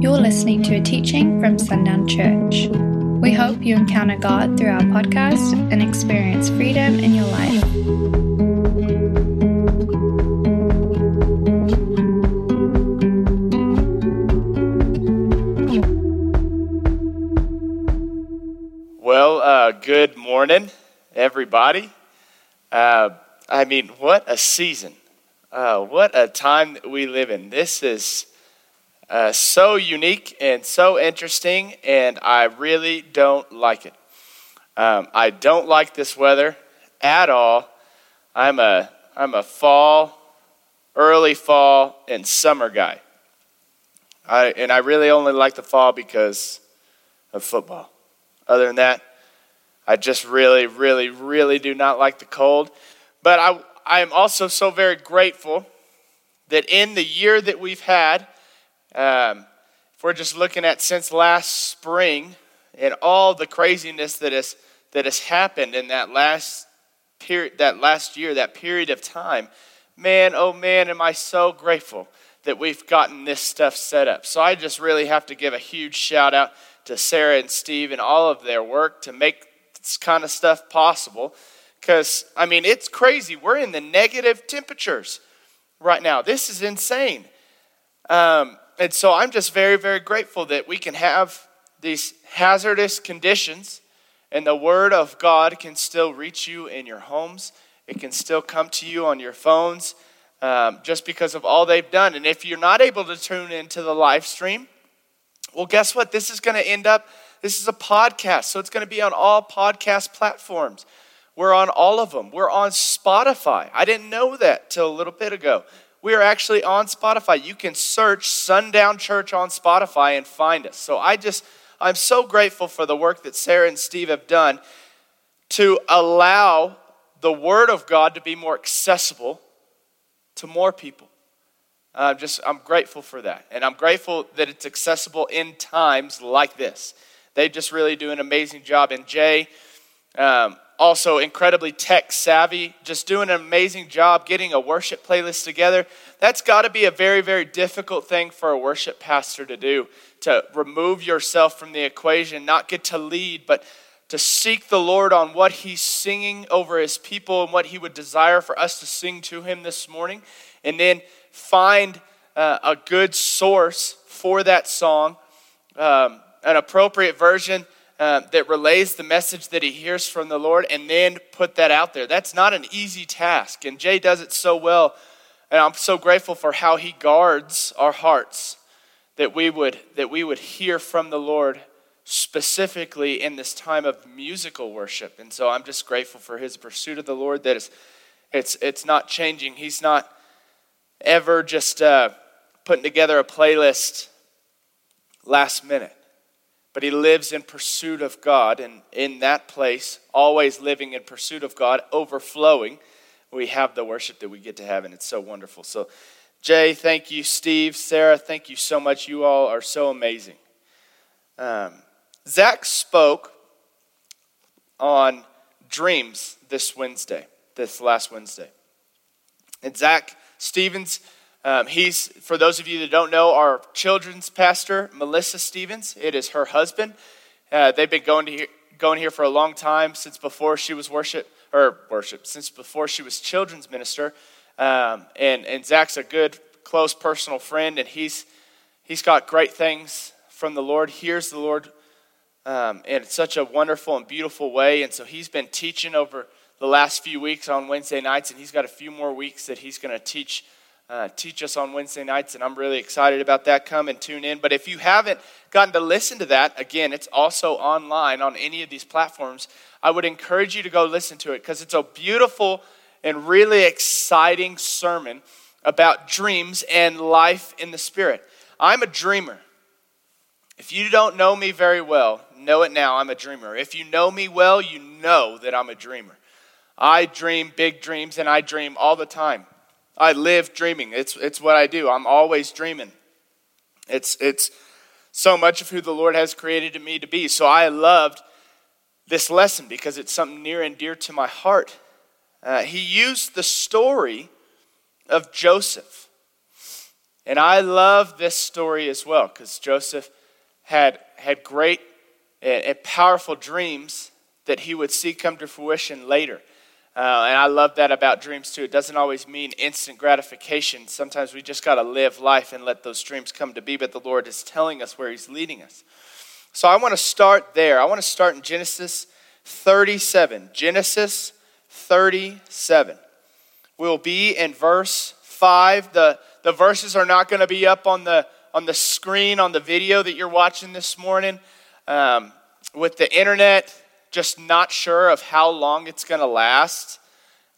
You're listening to a teaching from Sundown Church. We hope you encounter God through our podcast and experience freedom in your life. Well, uh, good morning, everybody. Uh, I mean, what a season. Uh, what a time that we live in. This is uh, so unique and so interesting, and I really don't like it. Um, I don't like this weather at all. I'm a, I'm a fall, early fall, and summer guy. I, and I really only like the fall because of football. Other than that, I just really, really, really do not like the cold. But I, I am also so very grateful that in the year that we've had, um, if we're just looking at since last spring and all the craziness that has, that has happened in that last period, that last year, that period of time, man, oh man, am I so grateful that we've gotten this stuff set up. So I just really have to give a huge shout out to Sarah and Steve and all of their work to make this kind of stuff possible. Because, I mean, it's crazy. We're in the negative temperatures right now. This is insane. Um, and so I'm just very, very grateful that we can have these hazardous conditions and the Word of God can still reach you in your homes. It can still come to you on your phones um, just because of all they've done. And if you're not able to tune into the live stream, well, guess what? This is going to end up, this is a podcast, so it's going to be on all podcast platforms. We're on all of them. We're on Spotify. I didn't know that till a little bit ago. We are actually on Spotify. You can search Sundown Church on Spotify and find us. So I just, I'm so grateful for the work that Sarah and Steve have done to allow the Word of God to be more accessible to more people. I'm just, I'm grateful for that. And I'm grateful that it's accessible in times like this. They just really do an amazing job. And Jay, um, also incredibly tech savvy, just doing an amazing job getting a worship playlist together. That's got to be a very, very difficult thing for a worship pastor to do to remove yourself from the equation, not get to lead, but to seek the Lord on what He's singing over His people and what He would desire for us to sing to Him this morning. And then find uh, a good source for that song, um, an appropriate version uh, that relays the message that he hears from the Lord, and then put that out there. That's not an easy task. And Jay does it so well. And I'm so grateful for how he guards our hearts that we would, that we would hear from the Lord specifically in this time of musical worship. And so I'm just grateful for his pursuit of the Lord that is, it's, it's not changing. He's not ever just uh, putting together a playlist last minute. But he lives in pursuit of God, and in that place, always living in pursuit of God, overflowing, we have the worship that we get to have, and it's so wonderful. So, Jay, thank you. Steve, Sarah, thank you so much. You all are so amazing. Um, Zach spoke on dreams this Wednesday, this last Wednesday. And Zach Stevens. Um, he's, for those of you that don't know, our children's pastor, Melissa Stevens. It is her husband. Uh, they've been going, to here, going here for a long time, since before she was worship, or worship, since before she was children's minister. Um, and, and Zach's a good, close personal friend, and he's, he's got great things from the Lord, hears the Lord um, in such a wonderful and beautiful way. And so he's been teaching over the last few weeks on Wednesday nights, and he's got a few more weeks that he's going to teach. Uh, teach us on Wednesday nights, and I'm really excited about that. Come and tune in. But if you haven't gotten to listen to that, again, it's also online on any of these platforms. I would encourage you to go listen to it because it's a beautiful and really exciting sermon about dreams and life in the Spirit. I'm a dreamer. If you don't know me very well, know it now. I'm a dreamer. If you know me well, you know that I'm a dreamer. I dream big dreams and I dream all the time. I live dreaming. It's, it's what I do. I'm always dreaming. It's, it's so much of who the Lord has created me to be. So I loved this lesson because it's something near and dear to my heart. Uh, he used the story of Joseph And I love this story as well because Joseph had, had great and, and, powerful dreams that he would see come to fruition later. Uh, and I love that about dreams too. It doesn't always mean instant gratification. Sometimes we just got to live life and let those dreams come to be, but the Lord is telling us where He's leading us. So I want to start there. I want to start in Genesis 37. Genesis 37. We'll be in verse 5. The, the verses are not going to be up on the, on the screen on the video that you're watching this morning. Um, with the internet, just not sure of how long it's going to last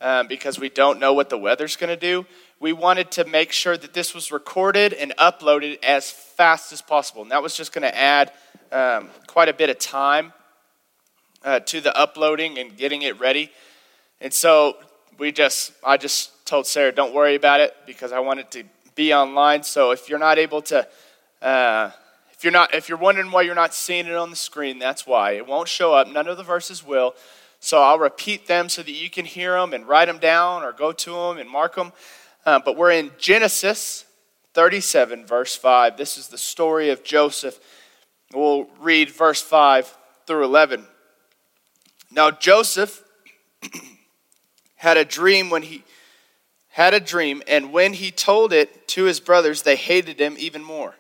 um, because we don't know what the weather's going to do. We wanted to make sure that this was recorded and uploaded as fast as possible. And that was just going to add um, quite a bit of time uh, to the uploading and getting it ready. And so we just, I just told Sarah, don't worry about it because I wanted to be online. So if you're not able to, uh, if you're not, if you're wondering why you're not seeing it on the screen, that's why it won't show up. None of the verses will. So I'll repeat them so that you can hear them and write them down or go to them and mark them. Uh, but we're in Genesis 37, verse 5. This is the story of Joseph. We'll read verse 5 through 11. Now Joseph had a dream when he had a dream, and when he told it to his brothers, they hated him even more.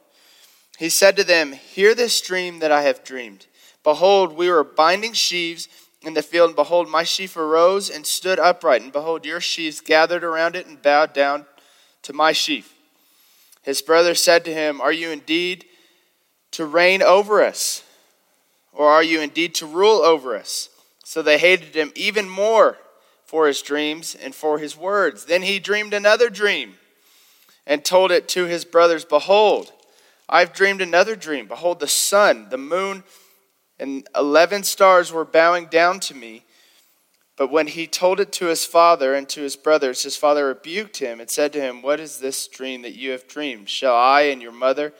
He said to them, Hear this dream that I have dreamed. Behold, we were binding sheaves in the field, and behold, my sheaf arose and stood upright, and behold, your sheaves gathered around it and bowed down to my sheaf. His brother said to him, Are you indeed to reign over us? Or are you indeed to rule over us? So they hated him even more for his dreams and for his words. Then he dreamed another dream and told it to his brothers Behold, I've dreamed another dream. Behold, the sun, the moon, and eleven stars were bowing down to me. But when he told it to his father and to his brothers, his father rebuked him and said to him, What is this dream that you have dreamed? Shall I and your mother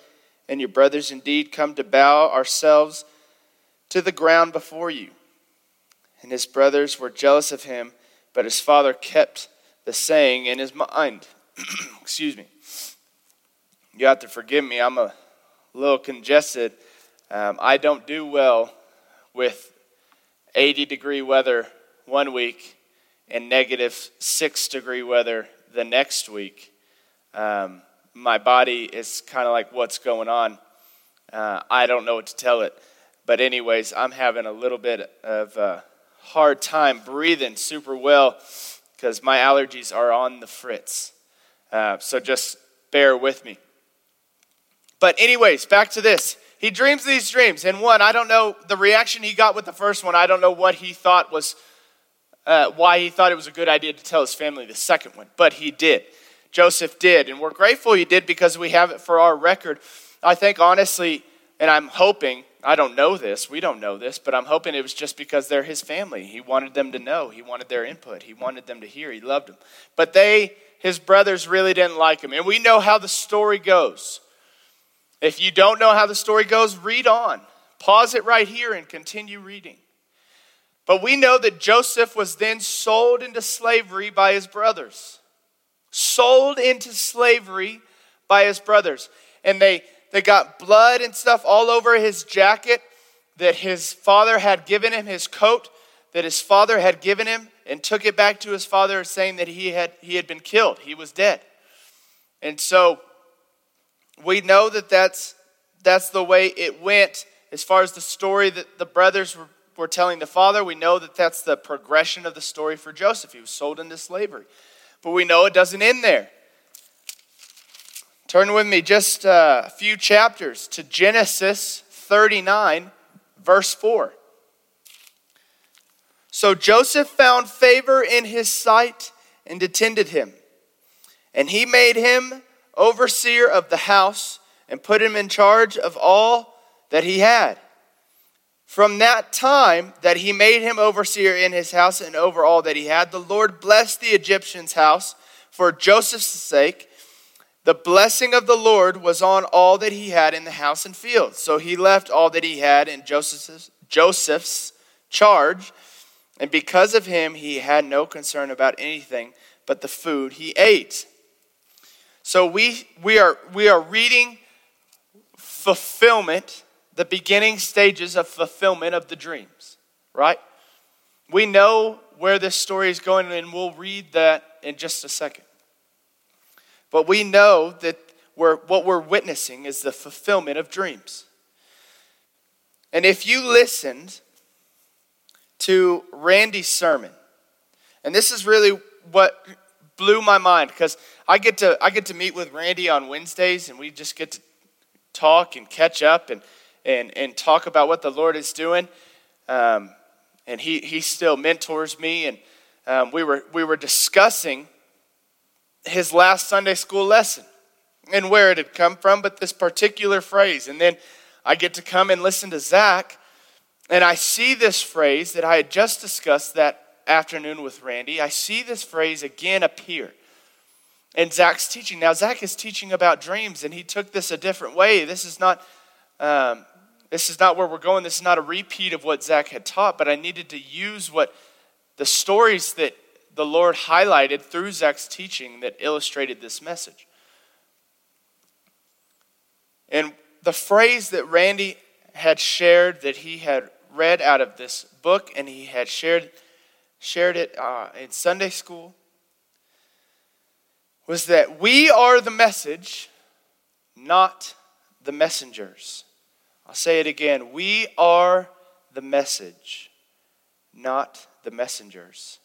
and your brothers indeed come to bow ourselves to the ground before you? And his brothers were jealous of him, but his father kept the saying in his mind. Excuse me. You have to forgive me. I'm a little congested. Um, I don't do well with 80 degree weather one week and negative six degree weather the next week. Um, my body is kind of like, what's going on? Uh, I don't know what to tell it. But, anyways, I'm having a little bit of a hard time breathing super well because my allergies are on the fritz. Uh, so, just bear with me. But, anyways, back to this. He dreams these dreams. And one, I don't know the reaction he got with the first one. I don't know what he thought was, uh, why he thought it was a good idea to tell his family the second one. But he did. Joseph did. And we're grateful he did because we have it for our record. I think, honestly, and I'm hoping, I don't know this, we don't know this, but I'm hoping it was just because they're his family. He wanted them to know, he wanted their input, he wanted them to hear, he loved them. But they, his brothers, really didn't like him. And we know how the story goes. If you don't know how the story goes, read on. Pause it right here and continue reading. But we know that Joseph was then sold into slavery by his brothers. Sold into slavery by his brothers. And they, they got blood and stuff all over his jacket that his father had given him, his coat that his father had given him, and took it back to his father saying that he had, he had been killed. He was dead. And so we know that that's, that's the way it went as far as the story that the brothers were, were telling the father. We know that that's the progression of the story for Joseph. He was sold into slavery. But we know it doesn't end there. Turn with me just uh, a few chapters to Genesis 39, verse 4. So Joseph found favor in his sight and attended him. And he made him overseer of the house and put him in charge of all that he had. From that time that he made him overseer in his house and over all that he had, the Lord blessed the Egyptian's house for Joseph's sake. The blessing of the Lord was on all that he had in the house and field. So he left all that he had in Joseph's, Joseph's charge, and because of him, he had no concern about anything but the food he ate. So we, we, are, we are reading fulfillment, the beginning stages of fulfillment of the dreams, right? We know where this story is going, and we'll read that in just a second. But we know that we're, what we're witnessing is the fulfillment of dreams. And if you listened to Randy's sermon, and this is really what blew my mind because I get to I get to meet with Randy on Wednesdays and we just get to talk and catch up and and and talk about what the Lord is doing. Um, and he he still mentors me and um, we were we were discussing his last Sunday school lesson and where it had come from, but this particular phrase. And then I get to come and listen to Zach, and I see this phrase that I had just discussed that afternoon with Randy. I see this phrase again appear in Zach's teaching. Now, Zach is teaching about dreams, and he took this a different way. This is not. Um, this is not where we're going. This is not a repeat of what Zach had taught, but I needed to use what the stories that the Lord highlighted through Zach's teaching that illustrated this message. And the phrase that Randy had shared that he had read out of this book and he had shared, shared it uh, in Sunday school was that we are the message, not the messengers. I'll say it again. We are the message, not the messengers.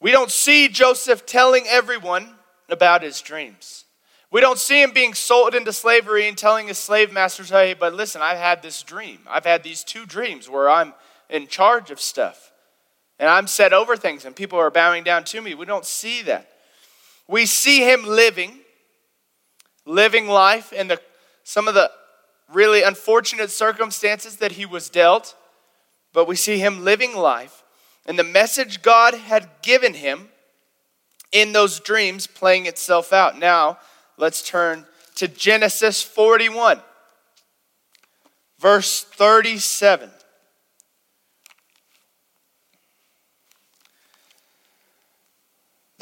We don't see Joseph telling everyone about his dreams. We don't see him being sold into slavery and telling his slave masters, hey, but listen, I've had this dream. I've had these two dreams where I'm in charge of stuff and I'm set over things and people are bowing down to me. We don't see that. We see him living, living life in the, some of the really unfortunate circumstances that he was dealt, but we see him living life and the message God had given him in those dreams playing itself out. Now, let's turn to Genesis 41, verse 37.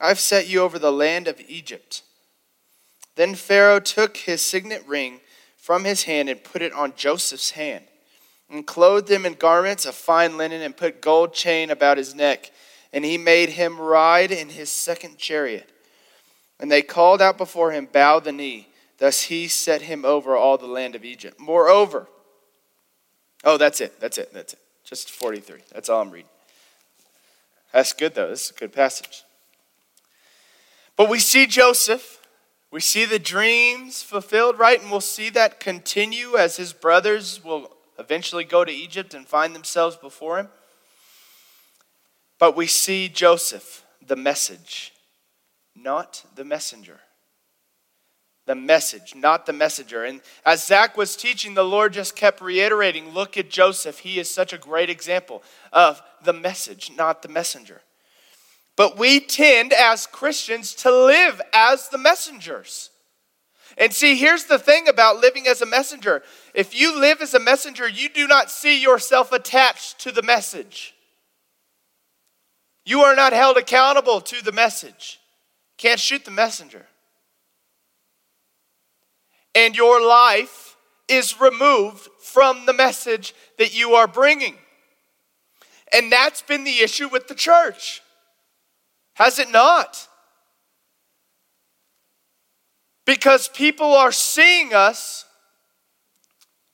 I've set you over the land of Egypt. Then Pharaoh took his signet ring from his hand and put it on Joseph's hand, and clothed him in garments of fine linen, and put gold chain about his neck. And he made him ride in his second chariot. And they called out before him, Bow the knee. Thus he set him over all the land of Egypt. Moreover, oh, that's it. That's it. That's it. Just 43. That's all I'm reading. That's good, though. This is a good passage. But we see Joseph. We see the dreams fulfilled, right? And we'll see that continue as his brothers will eventually go to Egypt and find themselves before him. But we see Joseph, the message not the messenger. The message, not the messenger. And as Zach was teaching, the Lord just kept reiterating look at Joseph. He is such a great example of the message, not the messenger. But we tend as Christians to live as the messengers. And see, here's the thing about living as a messenger. If you live as a messenger, you do not see yourself attached to the message. You are not held accountable to the message. Can't shoot the messenger. And your life is removed from the message that you are bringing. And that's been the issue with the church. Has it not? Because people are seeing us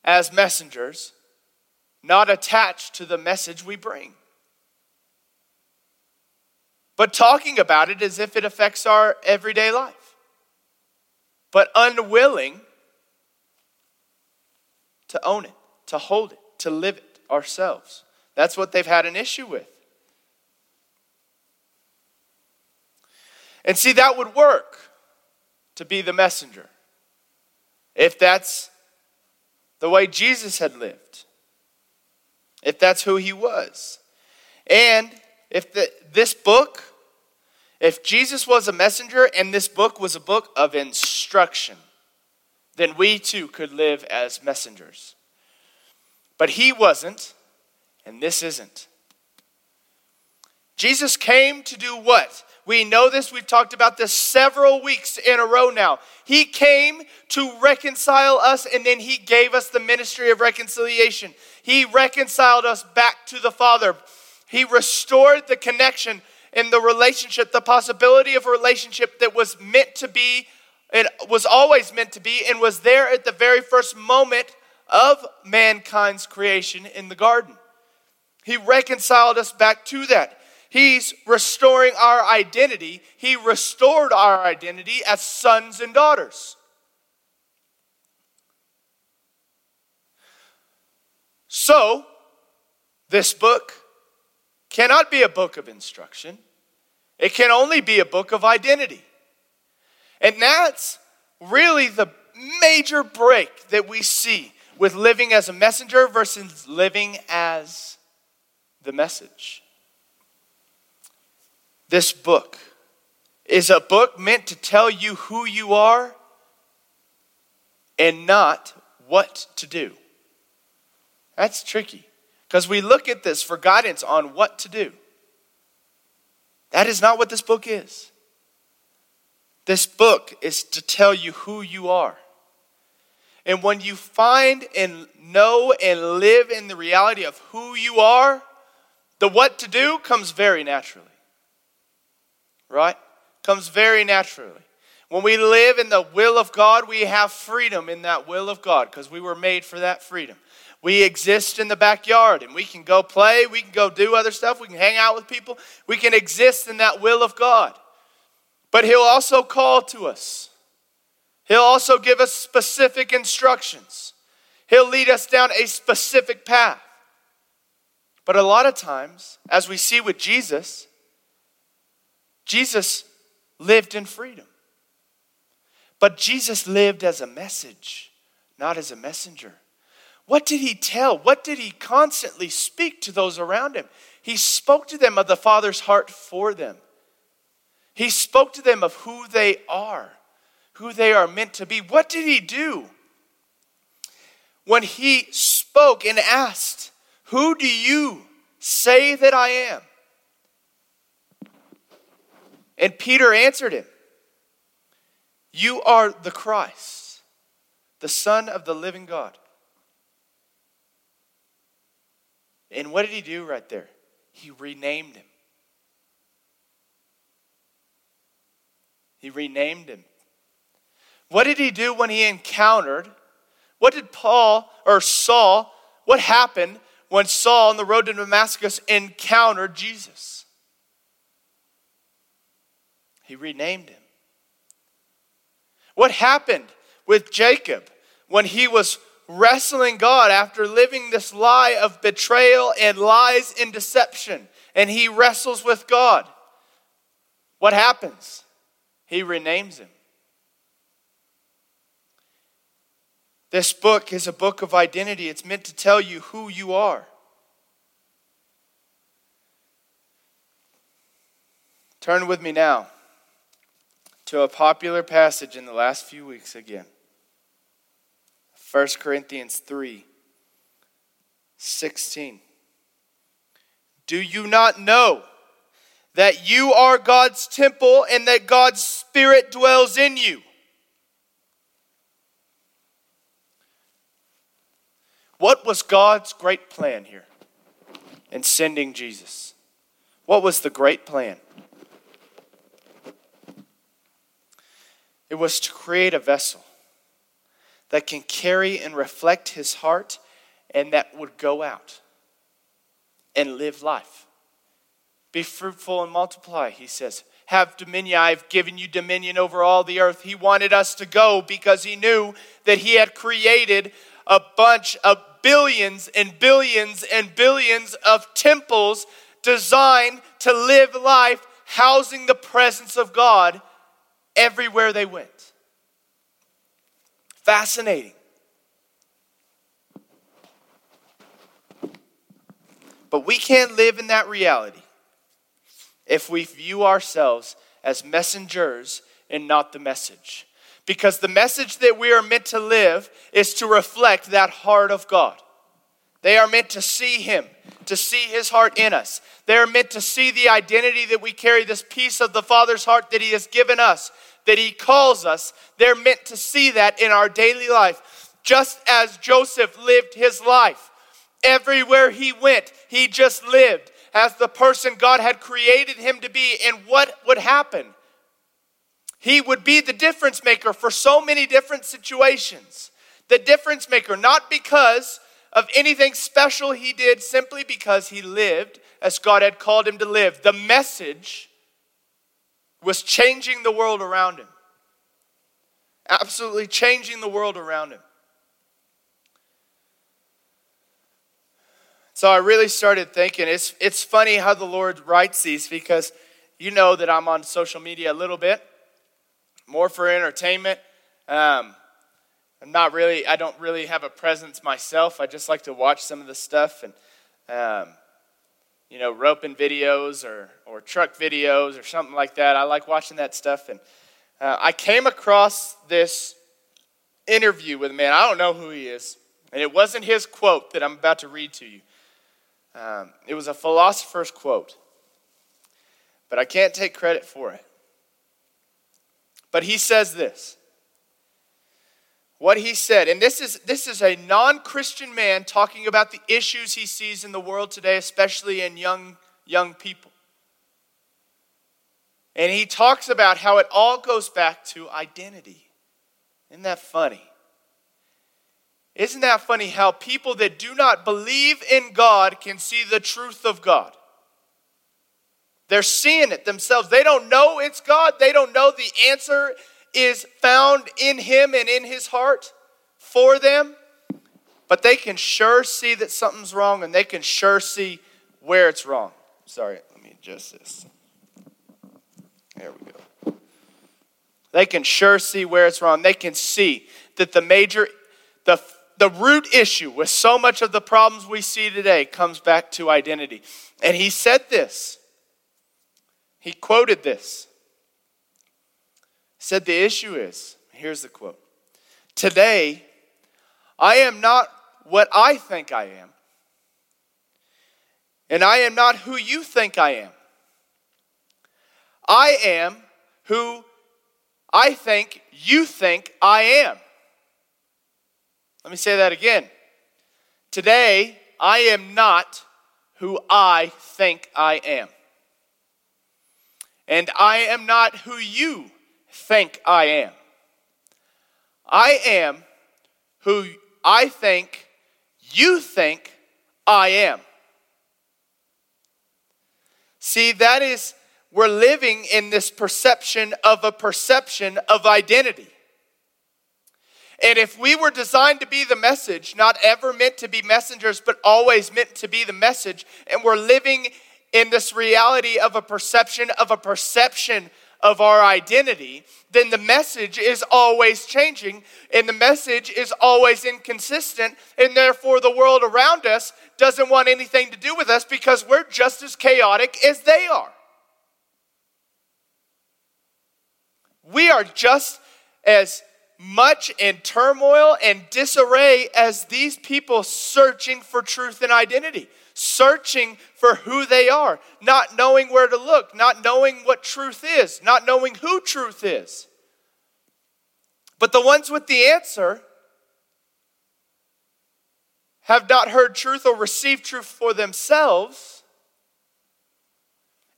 as messengers, not attached to the message we bring but talking about it as if it affects our everyday life, but unwilling to own it, to hold it, to live it ourselves. That's what they've had an issue with. And see, that would work. to be the messenger. If that's the way Jesus had lived, if that's who he was. And if the, this book, if Jesus was a messenger and this book was a book of instruction, then we too could live as messengers. But he wasn't, and this isn't. Jesus came to do what? We know this. We've talked about this several weeks in a row now. He came to reconcile us, and then He gave us the ministry of reconciliation. He reconciled us back to the Father. He restored the connection in the relationship, the possibility of a relationship that was meant to be, it was always meant to be, and was there at the very first moment of mankind's creation in the garden. He reconciled us back to that. He's restoring our identity. He restored our identity as sons and daughters. So, this book cannot be a book of instruction, it can only be a book of identity. And that's really the major break that we see with living as a messenger versus living as the message. This book is a book meant to tell you who you are and not what to do. That's tricky because we look at this for guidance on what to do. That is not what this book is. This book is to tell you who you are. And when you find and know and live in the reality of who you are, the what to do comes very naturally right? Comes very naturally. When we live in the will of God, we have freedom in that will of God because we were made for that freedom. We exist in the backyard and we can go play, we can go do other stuff, we can hang out with people, we can exist in that will of God. But He'll also call to us, He'll also give us specific instructions, He'll lead us down a specific path. But a lot of times, as we see with Jesus, Jesus lived in freedom. But Jesus lived as a message, not as a messenger. What did he tell? What did he constantly speak to those around him? He spoke to them of the Father's heart for them. He spoke to them of who they are, who they are meant to be. What did he do? When he spoke and asked, Who do you say that I am? And Peter answered him, You are the Christ, the Son of the living God. And what did he do right there? He renamed him. He renamed him. What did he do when he encountered? What did Paul or Saul, what happened when Saul on the road to Damascus encountered Jesus? He renamed him. What happened with Jacob when he was wrestling God after living this lie of betrayal and lies and deception? And he wrestles with God. What happens? He renames him. This book is a book of identity. It's meant to tell you who you are. Turn with me now to a popular passage in the last few weeks again 1 Corinthians 3 16. Do you not know that you are God's temple and that God's Spirit dwells in you? What was God's great plan here in sending Jesus? What was the great plan? It was to create a vessel that can carry and reflect his heart and that would go out and live life. Be fruitful and multiply, he says. Have dominion. I've given you dominion over all the earth. He wanted us to go because he knew that he had created a bunch of billions and billions and billions of temples designed to live life housing the presence of God everywhere they went. Fascinating. But we can't live in that reality if we view ourselves as messengers and not the message. Because the message that we are meant to live is to reflect that heart of God. They are meant to see Him, to see His heart in us. They are meant to see the identity that we carry, this piece of the Father's heart that He has given us, that He calls us. They're meant to see that in our daily life, just as Joseph lived his life. Everywhere he went, he just lived as the person God had created him to be. And what would happen? He would be the difference maker for so many different situations. The difference maker, not because of anything special he did, simply because he lived as God had called him to live. The message was changing the world around him, absolutely changing the world around him. So I really started thinking it's, it's funny how the Lord writes these because you know that I'm on social media a little bit, more for entertainment. Um, I'm not really, I don't really have a presence myself. I just like to watch some of the stuff and, um, you know, roping videos or, or truck videos or something like that. I like watching that stuff. And uh, I came across this interview with a man. I don't know who he is. And it wasn't his quote that I'm about to read to you. Um, it was a philosopher's quote, but I can't take credit for it. But he says this. What he said, and this is, this is a non Christian man talking about the issues he sees in the world today, especially in young, young people. And he talks about how it all goes back to identity. Isn't that funny? Isn't that funny how people that do not believe in God can see the truth of God? They're seeing it themselves. They don't know it's God. They don't know the answer is found in Him and in His heart for them. But they can sure see that something's wrong and they can sure see where it's wrong. Sorry, let me adjust this. There we go. They can sure see where it's wrong. They can see that the major, the the root issue with so much of the problems we see today comes back to identity. And he said this. He quoted this. Said the issue is, here's the quote. Today, I am not what I think I am. And I am not who you think I am. I am who I think you think I am. Let me say that again. Today, I am not who I think I am. And I am not who you think I am. I am who I think you think I am. See, that is, we're living in this perception of a perception of identity. And if we were designed to be the message, not ever meant to be messengers, but always meant to be the message, and we're living in this reality of a perception of a perception of our identity, then the message is always changing and the message is always inconsistent, and therefore the world around us doesn't want anything to do with us because we're just as chaotic as they are. We are just as much in turmoil and disarray as these people searching for truth and identity, searching for who they are, not knowing where to look, not knowing what truth is, not knowing who truth is. But the ones with the answer have not heard truth or received truth for themselves.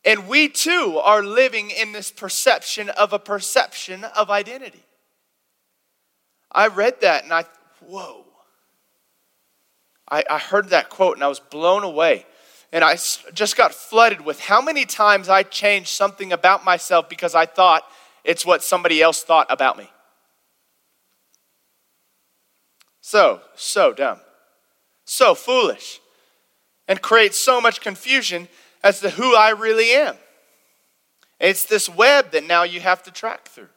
And we too are living in this perception of a perception of identity. I read that and I, whoa. I, I heard that quote and I was blown away. And I just got flooded with how many times I changed something about myself because I thought it's what somebody else thought about me. So, so dumb. So foolish. And creates so much confusion as to who I really am. It's this web that now you have to track through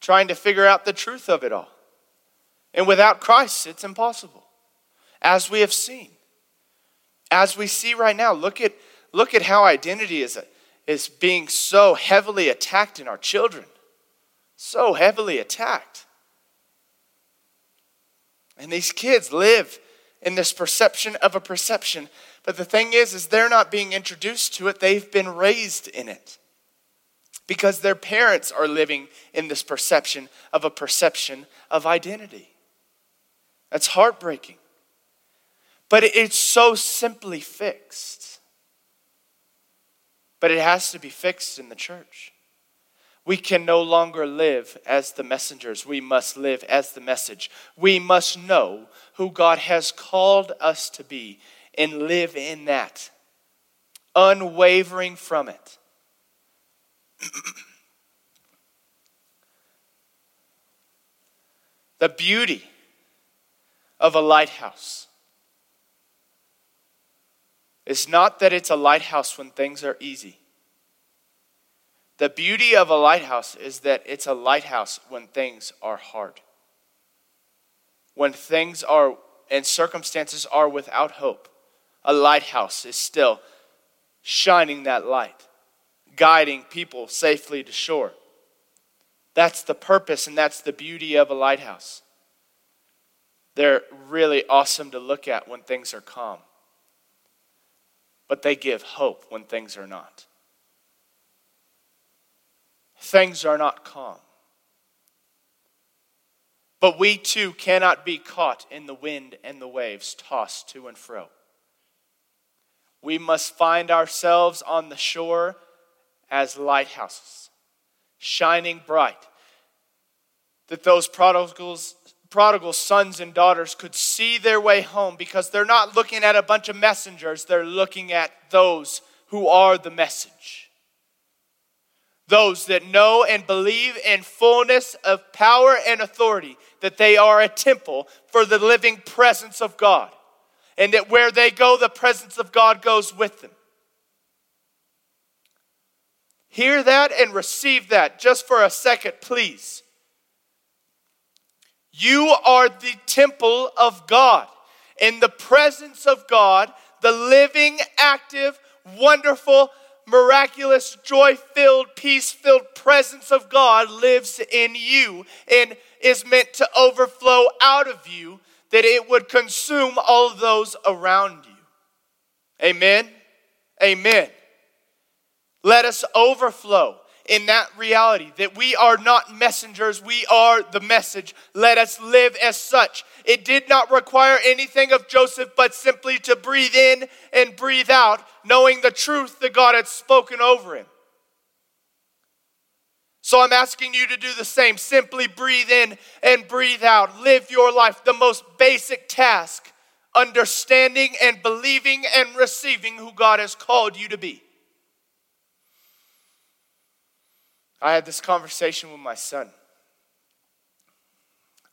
trying to figure out the truth of it all. And without Christ, it's impossible, as we have seen. As we see right now, look at, look at how identity is, is being so heavily attacked in our children. So heavily attacked. And these kids live in this perception of a perception. But the thing is, is they're not being introduced to it. They've been raised in it. Because their parents are living in this perception of a perception of identity. That's heartbreaking. But it's so simply fixed. But it has to be fixed in the church. We can no longer live as the messengers. We must live as the message. We must know who God has called us to be and live in that, unwavering from it. the beauty of a lighthouse is not that it's a lighthouse when things are easy. The beauty of a lighthouse is that it's a lighthouse when things are hard. When things are and circumstances are without hope, a lighthouse is still shining that light, guiding people safely to shore. That's the purpose and that's the beauty of a lighthouse. They're really awesome to look at when things are calm, but they give hope when things are not things are not calm. But we too cannot be caught in the wind and the waves, tossed to and fro. We must find ourselves on the shore as lighthouses, shining bright, that those prodigals, prodigal sons and daughters could see their way home because they're not looking at a bunch of messengers, they're looking at those who are the message those that know and believe in fullness of power and authority, that they are a temple for the living presence of God, and that where they go, the presence of God goes with them. Hear that and receive that just for a second, please. You are the temple of God. In the presence of God, the living, active, wonderful, miraculous, joy filled, peace filled presence of God lives in you and is meant to overflow out of you that it would consume all those around you. Amen. Amen. Let us overflow in that reality that we are not messengers, we are the message. Let us live as such. It did not require anything of Joseph but simply to breathe in and breathe out, knowing the truth that God had spoken over him. So I'm asking you to do the same. Simply breathe in and breathe out. Live your life, the most basic task, understanding and believing and receiving who God has called you to be. I had this conversation with my son.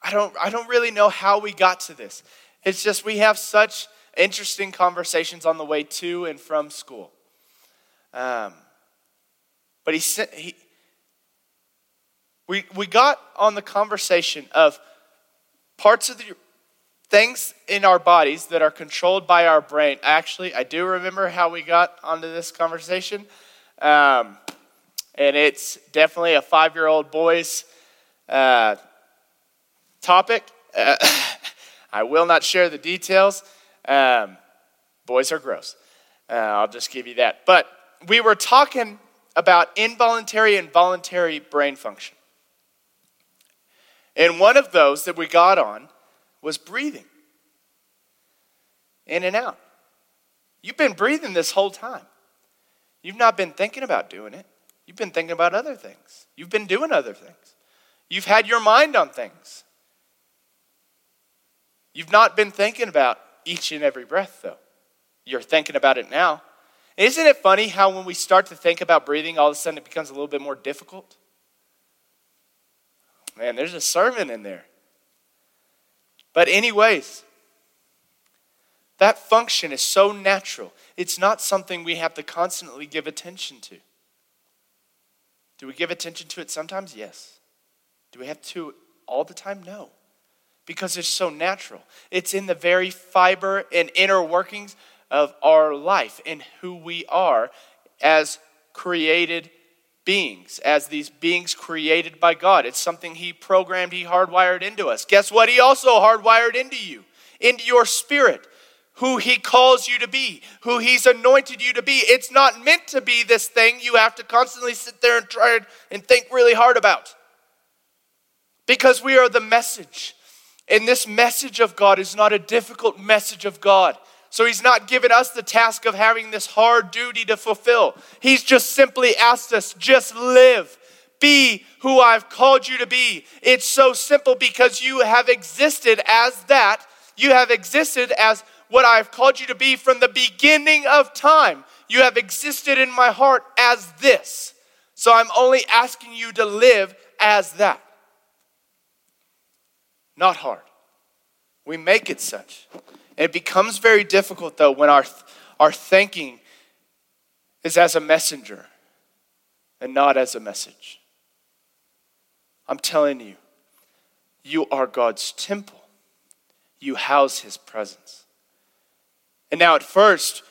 I don't, I don't really know how we got to this. It's just we have such interesting conversations on the way to and from school. Um, but he said, he, we, we got on the conversation of parts of the things in our bodies that are controlled by our brain. Actually, I do remember how we got onto this conversation. Um, and it's definitely a five year old boy's uh, topic. Uh, I will not share the details. Um, boys are gross. Uh, I'll just give you that. But we were talking about involuntary and voluntary brain function. And one of those that we got on was breathing in and out. You've been breathing this whole time. You've not been thinking about doing it. You've been thinking about other things. You've been doing other things. You've had your mind on things. You've not been thinking about each and every breath, though. You're thinking about it now. Isn't it funny how when we start to think about breathing, all of a sudden it becomes a little bit more difficult? Man, there's a sermon in there. But, anyways, that function is so natural. It's not something we have to constantly give attention to. Do we give attention to it sometimes? Yes. Do we have to all the time? No. because it's so natural. It's in the very fiber and inner workings of our life and who we are as created beings, as these beings created by God. It's something He programmed, He hardwired into us. Guess what? He also hardwired into you, into your spirit, who He calls you to be, who He's anointed you to be. It's not meant to be this thing you have to constantly sit there and try and think really hard about. Because we are the message. And this message of God is not a difficult message of God. So he's not given us the task of having this hard duty to fulfill. He's just simply asked us, just live. Be who I've called you to be. It's so simple because you have existed as that. You have existed as what I've called you to be from the beginning of time. You have existed in my heart as this. So I'm only asking you to live as that. Not hard. We make it such. It becomes very difficult, though, when our, our thinking is as a messenger and not as a message. I'm telling you, you are God's temple. You house His presence. And now, at first,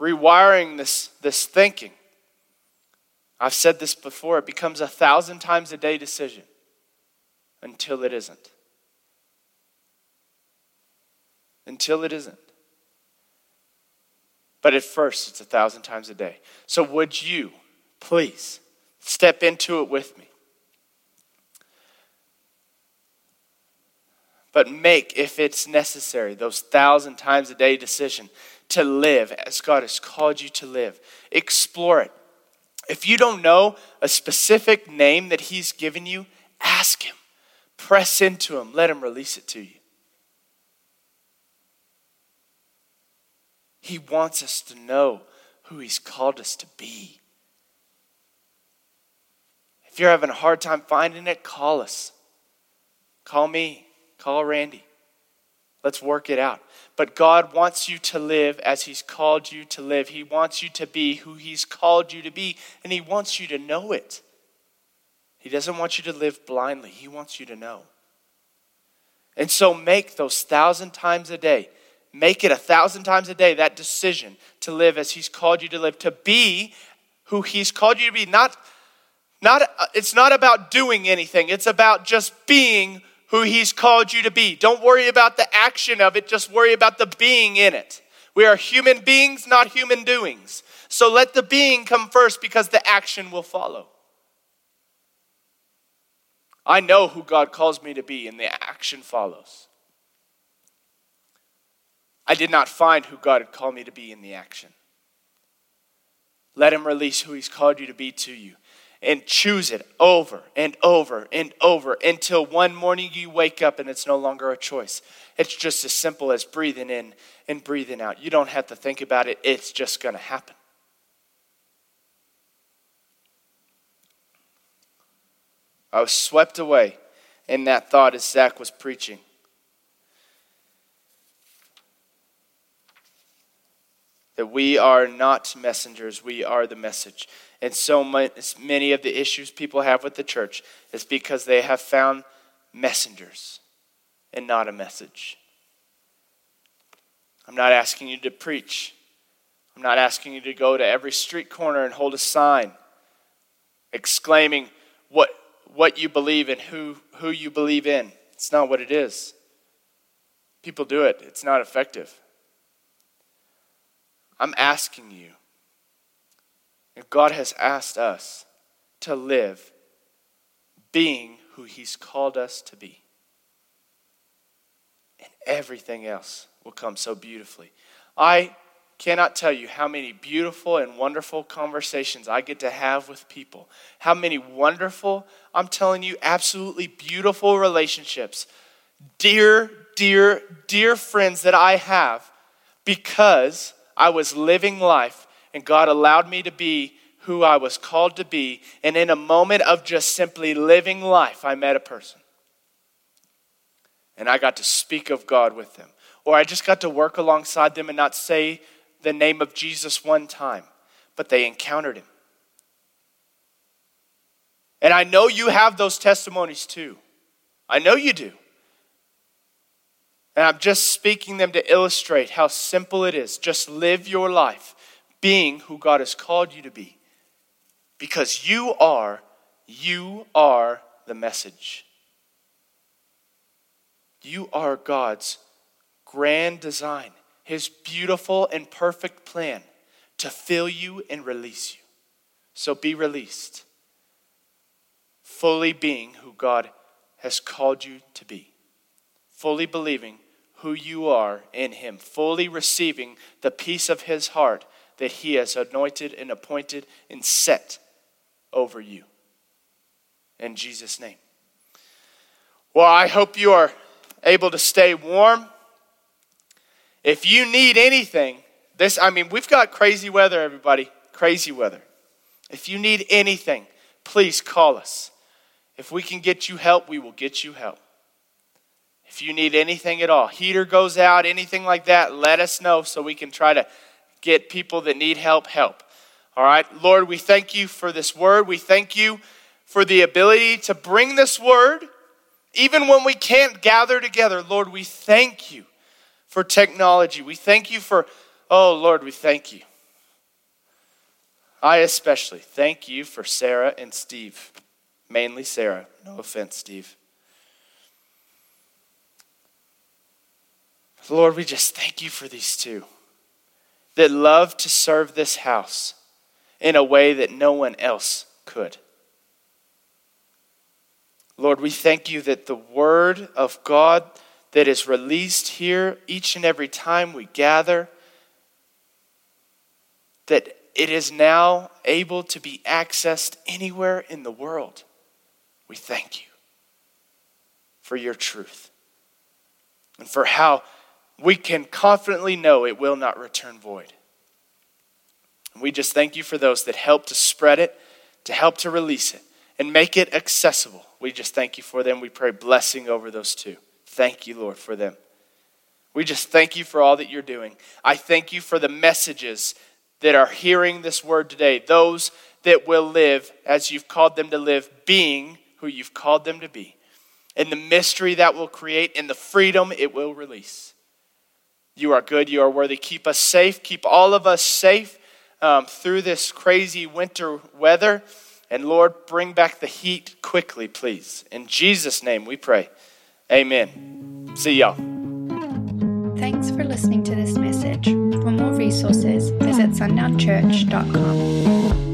rewiring this, this thinking, I've said this before, it becomes a thousand times a day decision until it isn't. until it isn't. But at first, it's a thousand times a day. So, would you please step into it with me? But make, if it's necessary, those thousand times a day decision to live as God has called you to live. Explore it. If you don't know a specific name that He's given you, ask Him. Press into Him. Let Him release it to you. He wants us to know who He's called us to be. If you're having a hard time finding it, call us. Call me. Call Randy. Let's work it out. But God wants you to live as He's called you to live. He wants you to be who He's called you to be, and He wants you to know it. He doesn't want you to live blindly, He wants you to know. And so make those thousand times a day Make it a thousand times a day that decision to live as He's called you to live, to be who He's called you to be. Not, not, it's not about doing anything, it's about just being who He's called you to be. Don't worry about the action of it, just worry about the being in it. We are human beings, not human doings. So let the being come first because the action will follow. I know who God calls me to be, and the action follows. I did not find who God had called me to be in the action. Let Him release who He's called you to be to you. And choose it over and over and over until one morning you wake up and it's no longer a choice. It's just as simple as breathing in and breathing out. You don't have to think about it, it's just going to happen. I was swept away in that thought as Zach was preaching. That we are not messengers, we are the message. And so many of the issues people have with the church is because they have found messengers and not a message. I'm not asking you to preach. I'm not asking you to go to every street corner and hold a sign exclaiming what, what you believe and who, who you believe in. It's not what it is. People do it, it's not effective. I'm asking you, if God has asked us to live being who He's called us to be, and everything else will come so beautifully. I cannot tell you how many beautiful and wonderful conversations I get to have with people. How many wonderful, I'm telling you, absolutely beautiful relationships. Dear, dear, dear friends that I have because I was living life, and God allowed me to be who I was called to be. And in a moment of just simply living life, I met a person. And I got to speak of God with them. Or I just got to work alongside them and not say the name of Jesus one time, but they encountered him. And I know you have those testimonies too. I know you do. And I'm just speaking them to illustrate how simple it is. Just live your life being who God has called you to be. Because you are, you are the message. You are God's grand design, His beautiful and perfect plan to fill you and release you. So be released, fully being who God has called you to be, fully believing who you are in Him, fully receiving the peace of His heart that He has anointed and appointed and set over you. In Jesus' name. Well, I hope you are able to stay warm. If you need anything, this, I mean, we've got crazy weather, everybody. Crazy weather. If you need anything, please call us. If we can get you help, we will get you help. If you need anything at all, heater goes out, anything like that, let us know so we can try to get people that need help help. All right, Lord, we thank you for this word. We thank you for the ability to bring this word even when we can't gather together, Lord, we thank you for technology. We thank you for, oh, Lord, we thank you. I especially thank you for Sarah and Steve, mainly Sarah. No offense, Steve. Lord, we just thank you for these two that love to serve this house in a way that no one else could. Lord, we thank you that the word of God that is released here each and every time we gather, that it is now able to be accessed anywhere in the world. We thank you for your truth and for how we can confidently know it will not return void. And we just thank you for those that help to spread it, to help to release it and make it accessible. We just thank you for them. We pray blessing over those two. Thank you, Lord, for them. We just thank you for all that you're doing. I thank you for the messages that are hearing this word today, those that will live as you've called them to live, being who you've called them to be, and the mystery that will create and the freedom it will release. You are good, you are worthy. Keep us safe, keep all of us safe um, through this crazy winter weather. And Lord, bring back the heat quickly, please. In Jesus' name we pray. Amen. See y'all. Thanks for listening to this message. For more resources, visit sundownchurch.com.